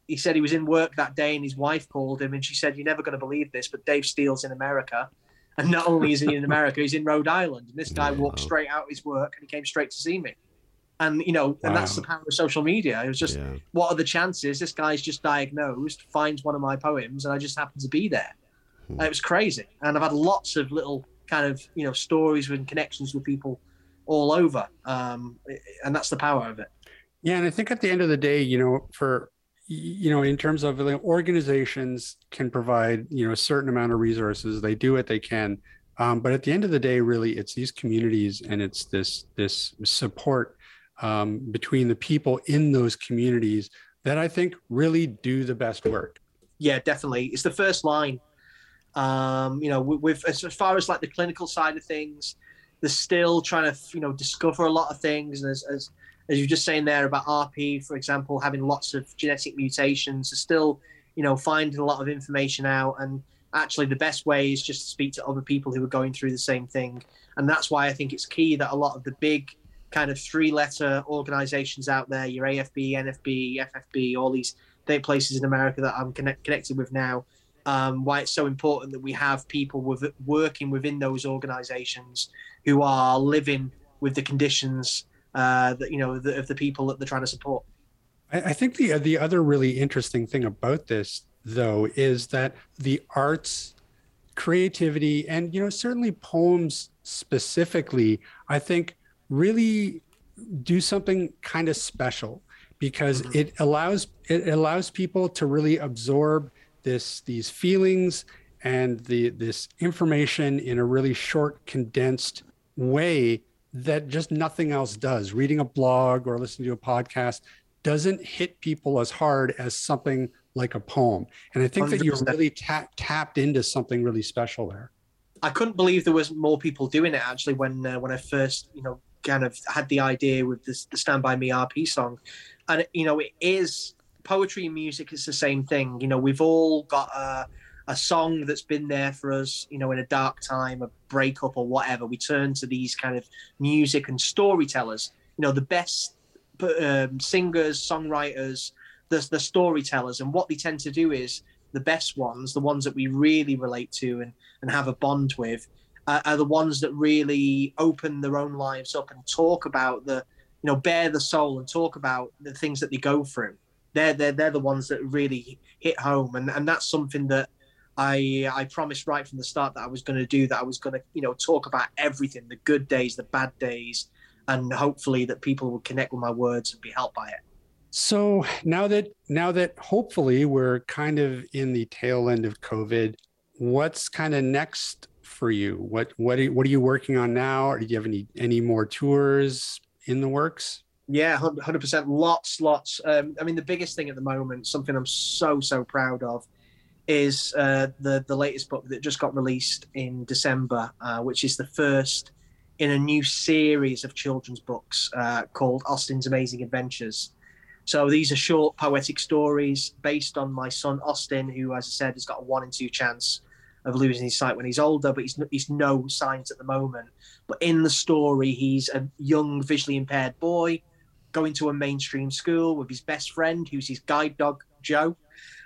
he said he was in work that day and his wife called him and she said, You're never going to believe this, but Dave Steele's in America. And not only is he in America, he's in Rhode Island. And this guy walked straight out of his work and he came straight to see me and you know, and that's the power of social media. It was just, yeah. what are the chances? This guy's just diagnosed, finds one of my poems, and I just happen to be there. Hmm. It was crazy, and I've had lots of little kind of you know stories and connections with people all over, um, and that's the power of it. Yeah, and I think at the end of the day, you know, for you know, in terms of organizations can provide you know a certain amount of resources. They do what they can. Um, but at the end of the day, really, it's these communities and it's this this support um, between the people in those communities that I think really do the best work. Yeah, definitely. It's the first line. Um, you know, with as far as like the clinical side of things, they're still trying to you know discover a lot of things. And as as, as you're just saying there about RP, for example, having lots of genetic mutations, they're still you know finding a lot of information out. And actually, the best way is just to speak to other people who are going through the same thing. And that's why I think it's key that a lot of the big kind of three letter organizations out there your afb nfb ffb all these places in america that i'm connect, connected with now um, why it's so important that we have people with, working within those organizations who are living with the conditions uh, that you know the, of the people that they're trying to support I, I think the the other really interesting thing about this though is that the arts creativity and you know certainly poems specifically i think really do something kind of special because mm-hmm. it allows it allows people to really absorb this these feelings and the this information in a really short condensed way that just nothing else does reading a blog or listening to a podcast doesn't hit people as hard as something like a poem and i think 100%. that you're really ta- tapped into something really special there i couldn't believe there was more people doing it actually when uh, when i first you know kind of had the idea with this, the Stand By Me RP song. And, you know, it is poetry and music is the same thing. You know, we've all got a, a song that's been there for us, you know, in a dark time, a breakup or whatever. We turn to these kind of music and storytellers. You know, the best um, singers, songwriters, the, the storytellers. And what they tend to do is the best ones, the ones that we really relate to and, and have a bond with, uh, are the ones that really open their own lives up and talk about the, you know, bare the soul and talk about the things that they go through. They're they're they're the ones that really hit home, and and that's something that I I promised right from the start that I was going to do. That I was going to you know talk about everything, the good days, the bad days, and hopefully that people would connect with my words and be helped by it. So now that now that hopefully we're kind of in the tail end of COVID, what's kind of next for you? What what are, what are you working on now? Or do you have any any more tours in the works? Yeah, hundred percent. Lots, lots. Um, I mean, the biggest thing at the moment, something I'm so so proud of, is uh, the the latest book that just got released in December, uh, which is the first in a new series of children's books uh, called Austin's Amazing Adventures. So these are short poetic stories based on my son Austin, who, as I said, has got a one in two chance of losing his sight when he's older, but he's, he's no signs at the moment. But in the story, he's a young visually impaired boy going to a mainstream school with his best friend, who's his guide dog, Joe.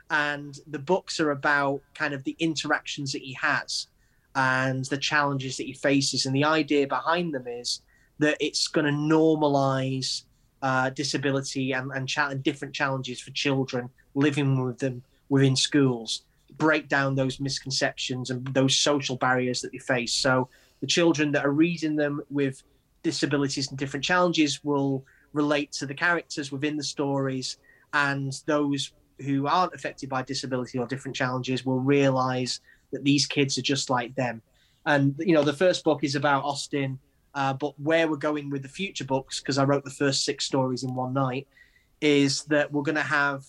And the books are about kind of the interactions that he has and the challenges that he faces. And the idea behind them is that it's going to normalize uh, disability and, and, cha- and different challenges for children living with them within schools, break down those misconceptions and those social barriers that they face. So the children that are reading them with disabilities and different challenges will relate to the characters within the stories, and those who aren't affected by disability or different challenges will realize that these kids are just like them. And you know, the first book is about Austin, uh, but where we're going with the future books, because I wrote the first six stories in one night, is that we're going to have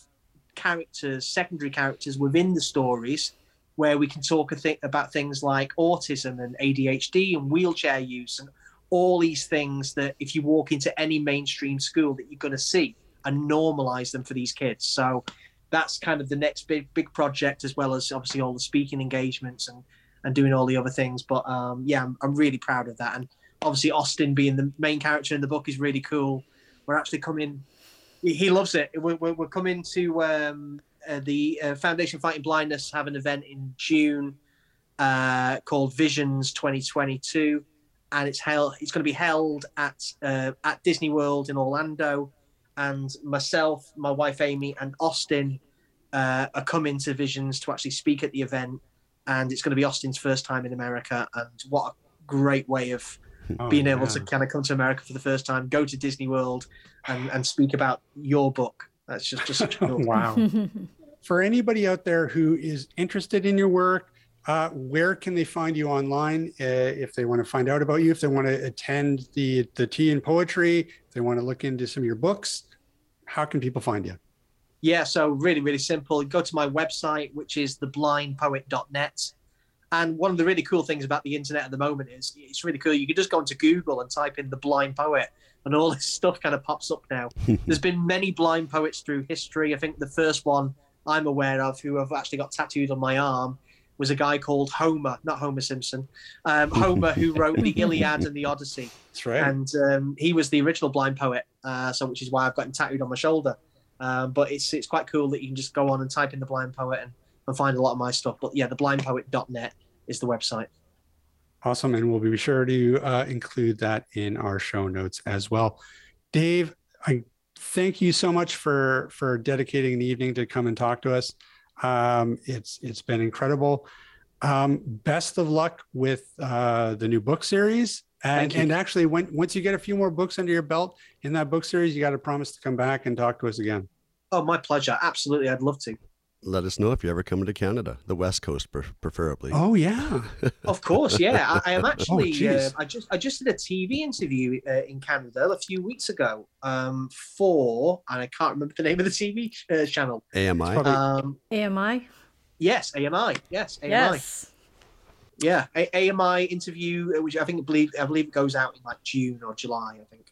characters, secondary characters within the stories, where we can talk th- about things like autism and ADHD and wheelchair use and all these things that if you walk into any mainstream school that you're going to see and normalize them for these kids. So that's kind of the next big big project, as well as obviously all the speaking engagements and and doing all the other things. But um, yeah, I'm, I'm really proud of that. And obviously Austin being the main character in the book is really cool. We're actually coming. He loves it. We're, we're coming to um, uh, the uh, Foundation Fighting Blindness have an event in June uh, called Visions 2022, and it's held. It's going to be held at uh, at Disney World in Orlando and myself, my wife Amy, and Austin uh, are coming to Visions to actually speak at the event. And it's going to be Austin's first time in America. And what a great way of oh, being able to kind of come to America for the first time, go to Disney World, and, and speak about your book. That's just, just such a cool. wow. for anybody out there who is interested in your work, uh, where can they find you online uh, if they want to find out about you? If they want to attend the the tea and poetry, if they want to look into some of your books, how can people find you? Yeah, so really, really simple. Go to my website, which is theblindpoet.net. And one of the really cool things about the internet at the moment is it's really cool. You can just go into Google and type in the blind poet, and all this stuff kind of pops up now. There's been many blind poets through history. I think the first one I'm aware of who have actually got tattooed on my arm was a guy called Homer, not Homer Simpson, um, Homer, who wrote the Iliad and the Odyssey. That's right. And um, he was the original blind poet, uh, so which is why I've got him tattooed on my shoulder. Um, but it's it's quite cool that you can just go on and type in the blind poet and, and find a lot of my stuff. But yeah, the blindpoet.net is the website. Awesome. And we'll be sure to uh, include that in our show notes as well. Dave, I thank you so much for for dedicating the evening to come and talk to us. Um, it's it's been incredible. Um, best of luck with uh, the new book series. And, and actually, when once you get a few more books under your belt in that book series, you got to promise to come back and talk to us again. Oh, my pleasure. Absolutely, I'd love to. Let us know if you ever come to Canada, the West Coast, preferably. Oh yeah, of course. Yeah, I, I am actually. Oh, uh, I just I just did a TV interview uh, in Canada a few weeks ago um, for, and I can't remember the name of the TV uh, channel. AMI. Um, AMI. Yes, AMI. Yes, AMI. Yes. Yeah, A- AMI interview, uh, which I think believe I believe it goes out in like June or July. I think.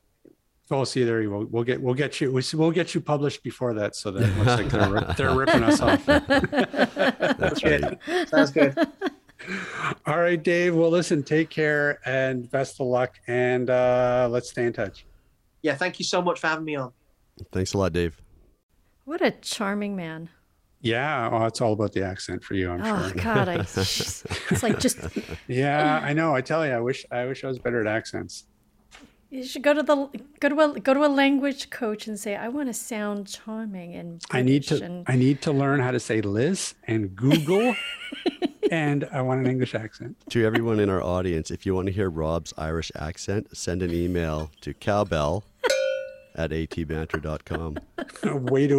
Oh, see, there you go. We'll get we'll get you we'll get you published before that, so that looks like they're, they're ripping us off. That's right. Sounds good. All right, Dave. Well, listen, take care and best of luck, and uh, let's stay in touch. Yeah, thank you so much for having me on. Thanks a lot, Dave. What a charming man. Yeah, oh, it's all about the accent for you, I'm oh, sure. God, I, it's like just. Yeah, I know. I tell you, I wish I wish I was better at accents. You should go to the go to a go to a language coach and say, "I want to sound charming and." British I need to and... I need to learn how to say Liz and Google, and I want an English accent. To everyone in our audience, if you want to hear Rob's Irish accent, send an email to cowbell at atbanter.com. way to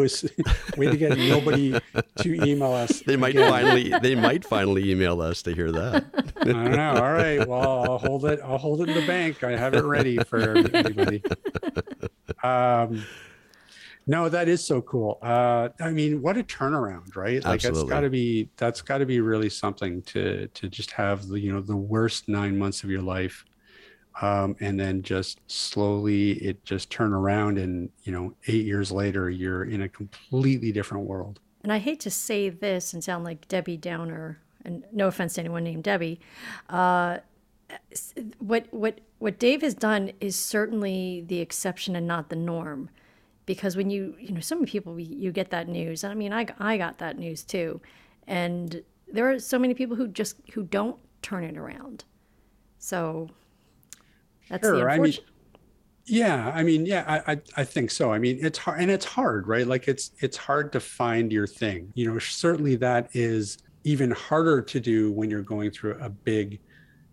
way to get nobody to email us. They might again. finally they might finally email us to hear that. I don't know. All right. Well, I'll hold it. I'll hold it in the bank. I have it ready for everybody. Um, no, that is so cool. Uh, I mean, what a turnaround, right? Like Absolutely. that's got to be that's got to be really something to to just have the you know the worst nine months of your life um, and then just slowly it just turn around and you know eight years later you're in a completely different world. And i hate to say this and sound like debbie downer and no offense to anyone named debbie uh, what what what dave has done is certainly the exception and not the norm. Because when you you know so many people you get that news. I mean i, I got that news too. And there are so many people who just who don't turn it around. So that's sure. I mean, yeah, I mean, yeah, I, I, I think so. I mean, it's hard, and it's hard, right? Like it's it's hard to find your thing. You know, certainly that is even harder to do when you're going through a big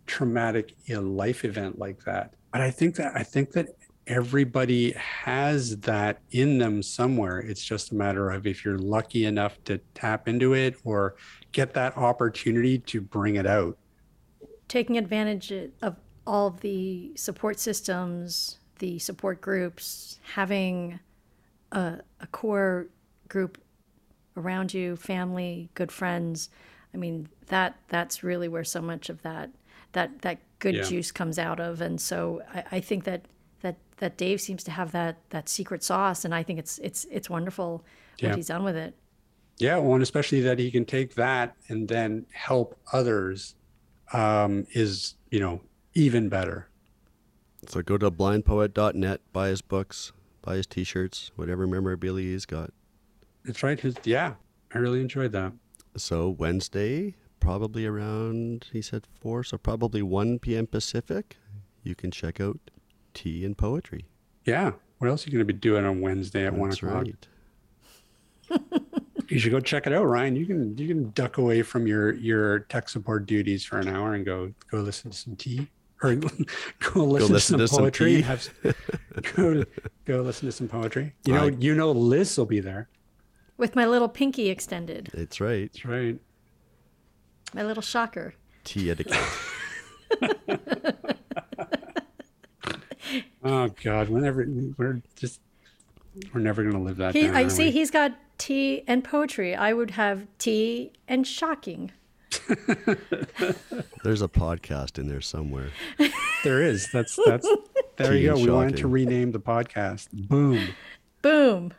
traumatic life event like that. But I think that I think that everybody has that in them somewhere. It's just a matter of if you're lucky enough to tap into it or get that opportunity to bring it out. Taking advantage of all the support systems, the support groups, having a, a core group around you, family, good friends. I mean, that that's really where so much of that that that good yeah. juice comes out of. And so I, I, think that that that Dave seems to have that that secret sauce, and I think it's it's it's wonderful yeah. what he's done with it. Yeah, well, and especially that he can take that and then help others um, is you know even better. So go to blindpoet.net, buy his books, buy his t-shirts, whatever memorabilia he's got. That's right. His, yeah, I really enjoyed that. So Wednesday, probably around, he said 4, so probably 1 p.m. Pacific, you can check out Tea and Poetry. Yeah. What else are you going to be doing on Wednesday at That's 1 o'clock? Right. you should go check it out, Ryan. You can you can duck away from your your tech support duties for an hour and go go listen to some tea or go listen, go listen to some to poetry. Some have, go, go listen to some poetry. You know, you know, Liz will be there with my little pinky extended. That's right. That's right. My little shocker. Tea etiquette. oh God! Whenever we're just we're never gonna live that. He, down, I see. We? He's got tea and poetry. I would have tea and shocking. There's a podcast in there somewhere. There is. That's that's. There you go. We wanted to rename the podcast. Boom. Boom.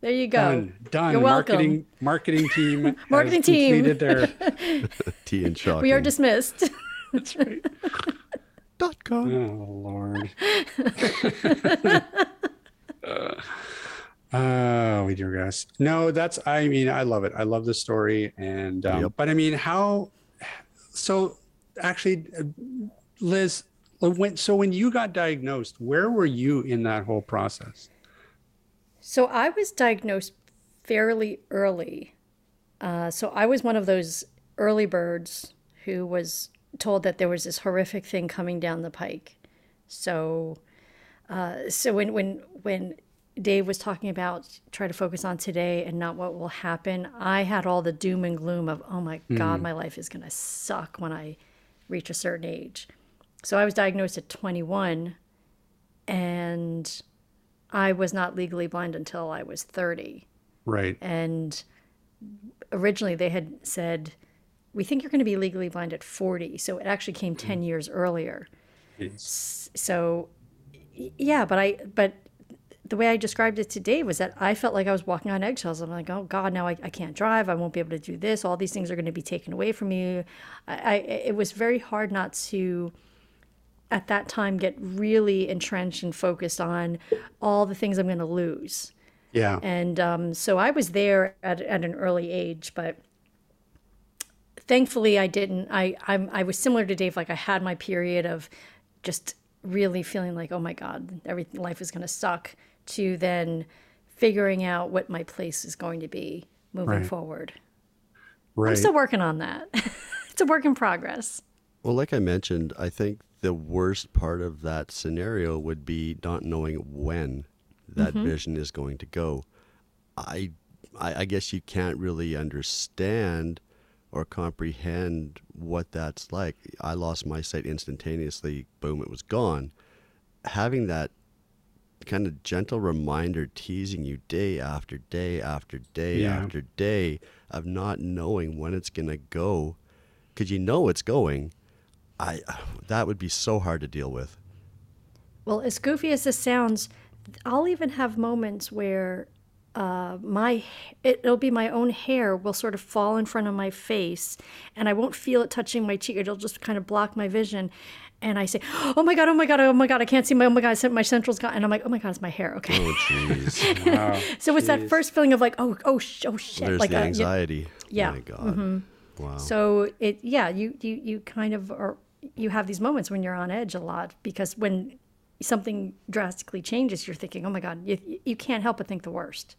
There you go. Done. Done. You're welcome. Marketing marketing team. marketing team. Completed their tea and shocking. We are dismissed. That's right. Dot com. Oh Lord. uh. Oh, we digress. No, that's. I mean, I love it. I love the story, and um, yep. but I mean, how? So, actually, uh, Liz, when so when you got diagnosed, where were you in that whole process? So I was diagnosed fairly early. Uh, so I was one of those early birds who was told that there was this horrific thing coming down the pike. So, uh, so when when when Dave was talking about try to focus on today and not what will happen. I had all the doom and gloom of, oh my mm. God, my life is going to suck when I reach a certain age. So I was diagnosed at 21 and I was not legally blind until I was 30. Right. And originally they had said, we think you're going to be legally blind at 40. So it actually came 10 mm. years earlier. Yes. So yeah, but I, but the way I described it to Dave was that I felt like I was walking on eggshells. I'm like, oh God, now I, I can't drive. I won't be able to do this. All these things are going to be taken away from me. I, I, it was very hard not to, at that time, get really entrenched and focused on all the things I'm going to lose. Yeah. And um, so I was there at, at an early age, but thankfully I didn't. I, I'm, I was similar to Dave. Like I had my period of just really feeling like, oh my God, everything life is going to suck to then figuring out what my place is going to be moving right. forward. Right. I'm still working on that. it's a work in progress. Well, like I mentioned, I think the worst part of that scenario would be not knowing when that mm-hmm. vision is going to go. I, I, I guess you can't really understand or comprehend what that's like. I lost my sight instantaneously. Boom, it was gone. Having that kind of gentle reminder teasing you day after day after day yeah. after day of not knowing when it's going to go because you know it's going i that would be so hard to deal with Well, as goofy as this sounds, I'll even have moments where uh, my it, it'll be my own hair will sort of fall in front of my face, and I won't feel it touching my cheek. It'll just kind of block my vision, and I say, "Oh my god! Oh my god! Oh my god! I can't see my oh my god! My central's gone." And I'm like, "Oh my god! It's my hair." Okay. Oh, jeez. Wow. so it's that first feeling of like, "Oh oh sh- oh shit!" There's like the yeah. anxiety. yeah. My God. Mm-hmm. Wow. So it yeah you you you kind of are you have these moments when you're on edge a lot because when something drastically changes, you're thinking, "Oh my god!" You you can't help but think the worst.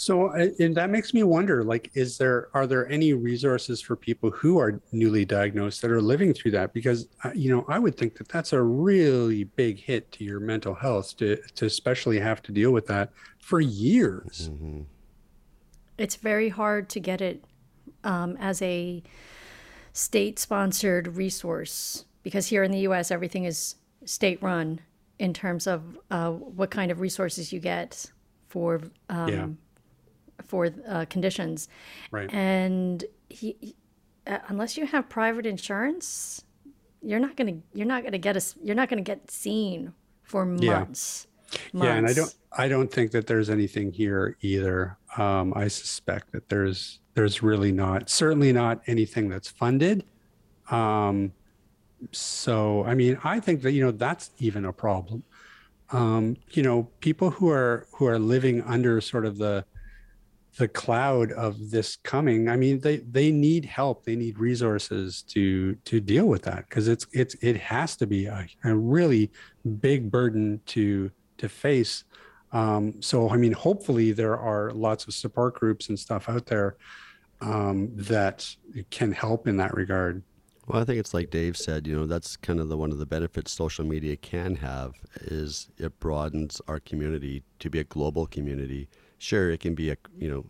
So and that makes me wonder like is there are there any resources for people who are newly diagnosed that are living through that because uh, you know I would think that that's a really big hit to your mental health to to especially have to deal with that for years. Mm-hmm. It's very hard to get it um, as a state-sponsored resource because here in the U.S. everything is state-run in terms of uh, what kind of resources you get for um, Yeah. For uh, conditions. Right. and he, he- uh, unless you have private insurance you're not going to you're not going to get a you're not going to get seen for Yeah. months Yeah, and I don't I don't think that there's anything here either. Um, I suspect that there's there's really not certainly not anything that's funded. Um, so I mean, I think that you know that's even a problem. Um, you know, people who are who are living under sort of the the cloud of this coming. I mean, they they need help. They need resources to to deal with that because it's it's it has to be a, a really big burden to to face. Um, so I mean, hopefully there are lots of support groups and stuff out there um, that can help in that regard. Well, I think it's like Dave said. You know, that's kind of the one of the benefits social media can have is it broadens our community to be a global community. Sure, it can be a you know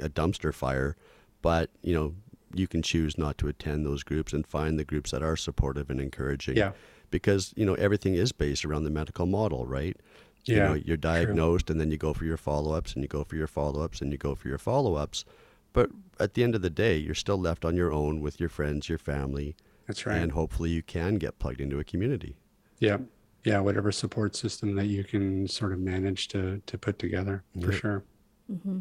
a dumpster fire, but you know you can choose not to attend those groups and find the groups that are supportive and encouraging. Yeah. Because you know everything is based around the medical model, right? You Yeah, know, you're diagnosed and then you go for your follow-ups and you go for your follow-ups and you go for your follow-ups. But at the end of the day, you're still left on your own with your friends, your family, That's right. and hopefully you can get plugged into a community. Yeah. Yeah. Whatever support system that you can sort of manage to to put together for Yeah. sure. Mm-hmm.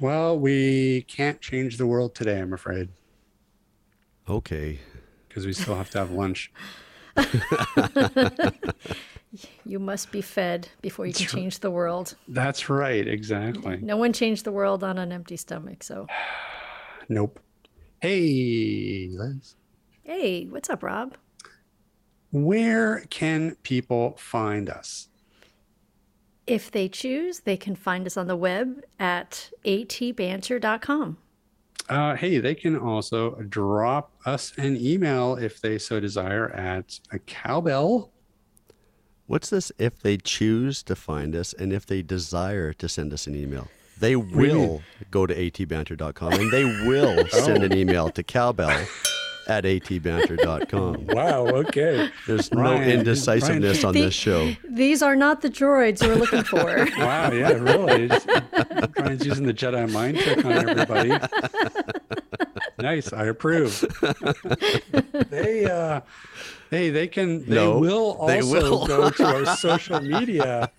Well, we can't change the world today, I'm afraid, Okay. because we still have to have lunch. you must be fed before you can change the world That's right. Exactly. no one changed the world on an empty stomach so Nope. Hey, Liz. hey what's up rob Where can people find us? if they choose they can find us on the web at atbanter.com Uh, hey, they can also drop us an email if they so desire at a cowbell. What's this if they choose to find us and if they desire to send us an email? They do you mean? will go to atbanter.com and they will send an email to cowbell at atbanter.com. Wow. Okay. There's Ryan- no indecisiveness on The- this show. these are not the droids we're looking for wow. Yeah. Really. Just- Ryan's using the Jedi mind trick on everybody. nice. I approve. they. uh Hey, they can. They No, will also they will. go to our social media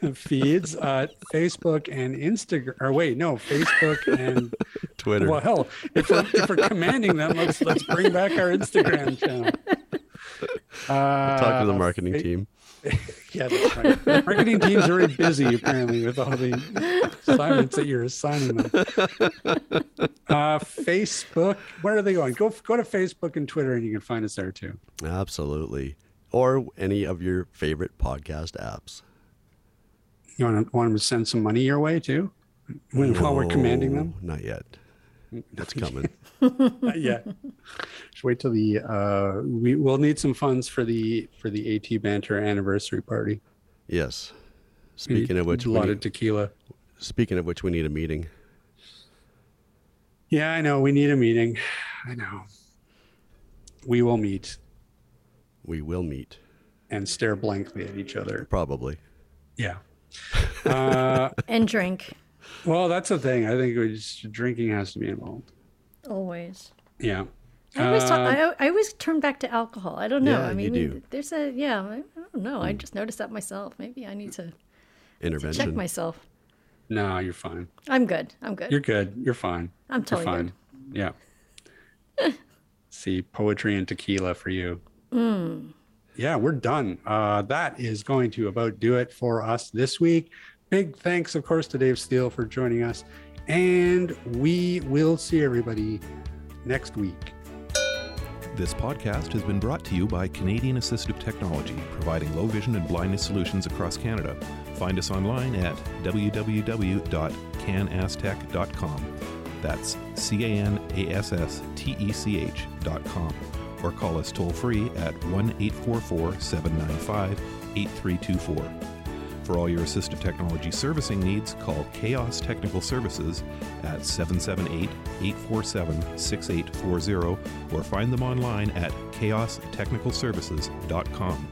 feeds, uh, Facebook and Instagram. Or wait, no, Facebook and Twitter. Well, hell, if we're, if we're commanding them, let's let's bring back our Instagram channel. Uh, Talk to the marketing fa- team. Yeah, that's right. The marketing team's very busy apparently with all the assignments that you're assigning them. Uh, Facebook, where are they going? Go go to Facebook and Twitter, and you can find us there too. Absolutely. Or any of your favorite podcast apps. You want to want them to send some money your way too, when, while we're commanding them. Not yet. That's coming. Not yet. Just wait till the uh, we will need some funds for the for the AT banter anniversary party. Yes. Speaking need of which, a we lot of tequila. speaking of which, we need a meeting. Yeah, I know. We need a meeting. I know. We will meet We will meet. and stare blankly at each other. Probably. Yeah. Uh, and drink well, that's the thing. I think we just, drinking has to be involved. always Yeah. I always, talk, Uh, I, I always turn back to alcohol. I don't know. Yeah, I you mean, do. there's a yeah. I, I don't know. I just noticed that myself. Maybe I need to intervention check myself. No, you're fine. I'm good. I'm good. You're good. You're fine. I'm You're totally fine. good. Yeah. See, poetry and tequila for you. Hmm. Yeah, we're done. Uh, that is going to about do it for us this week. Big thanks, of course, to Dave Steele for joining us. And we will see everybody next week. This podcast has been brought to you by Canadian Assistive Technology, providing low vision and blindness solutions across Canada. Find us online at www.canasstech.com. That's C A N A S S T E C H.com. Or call us toll free at 1 844 795 8324. For all your assistive technology servicing needs, call Chaos Technical Services at 778 847 6840 or find them online at chaostechnicalservices.com.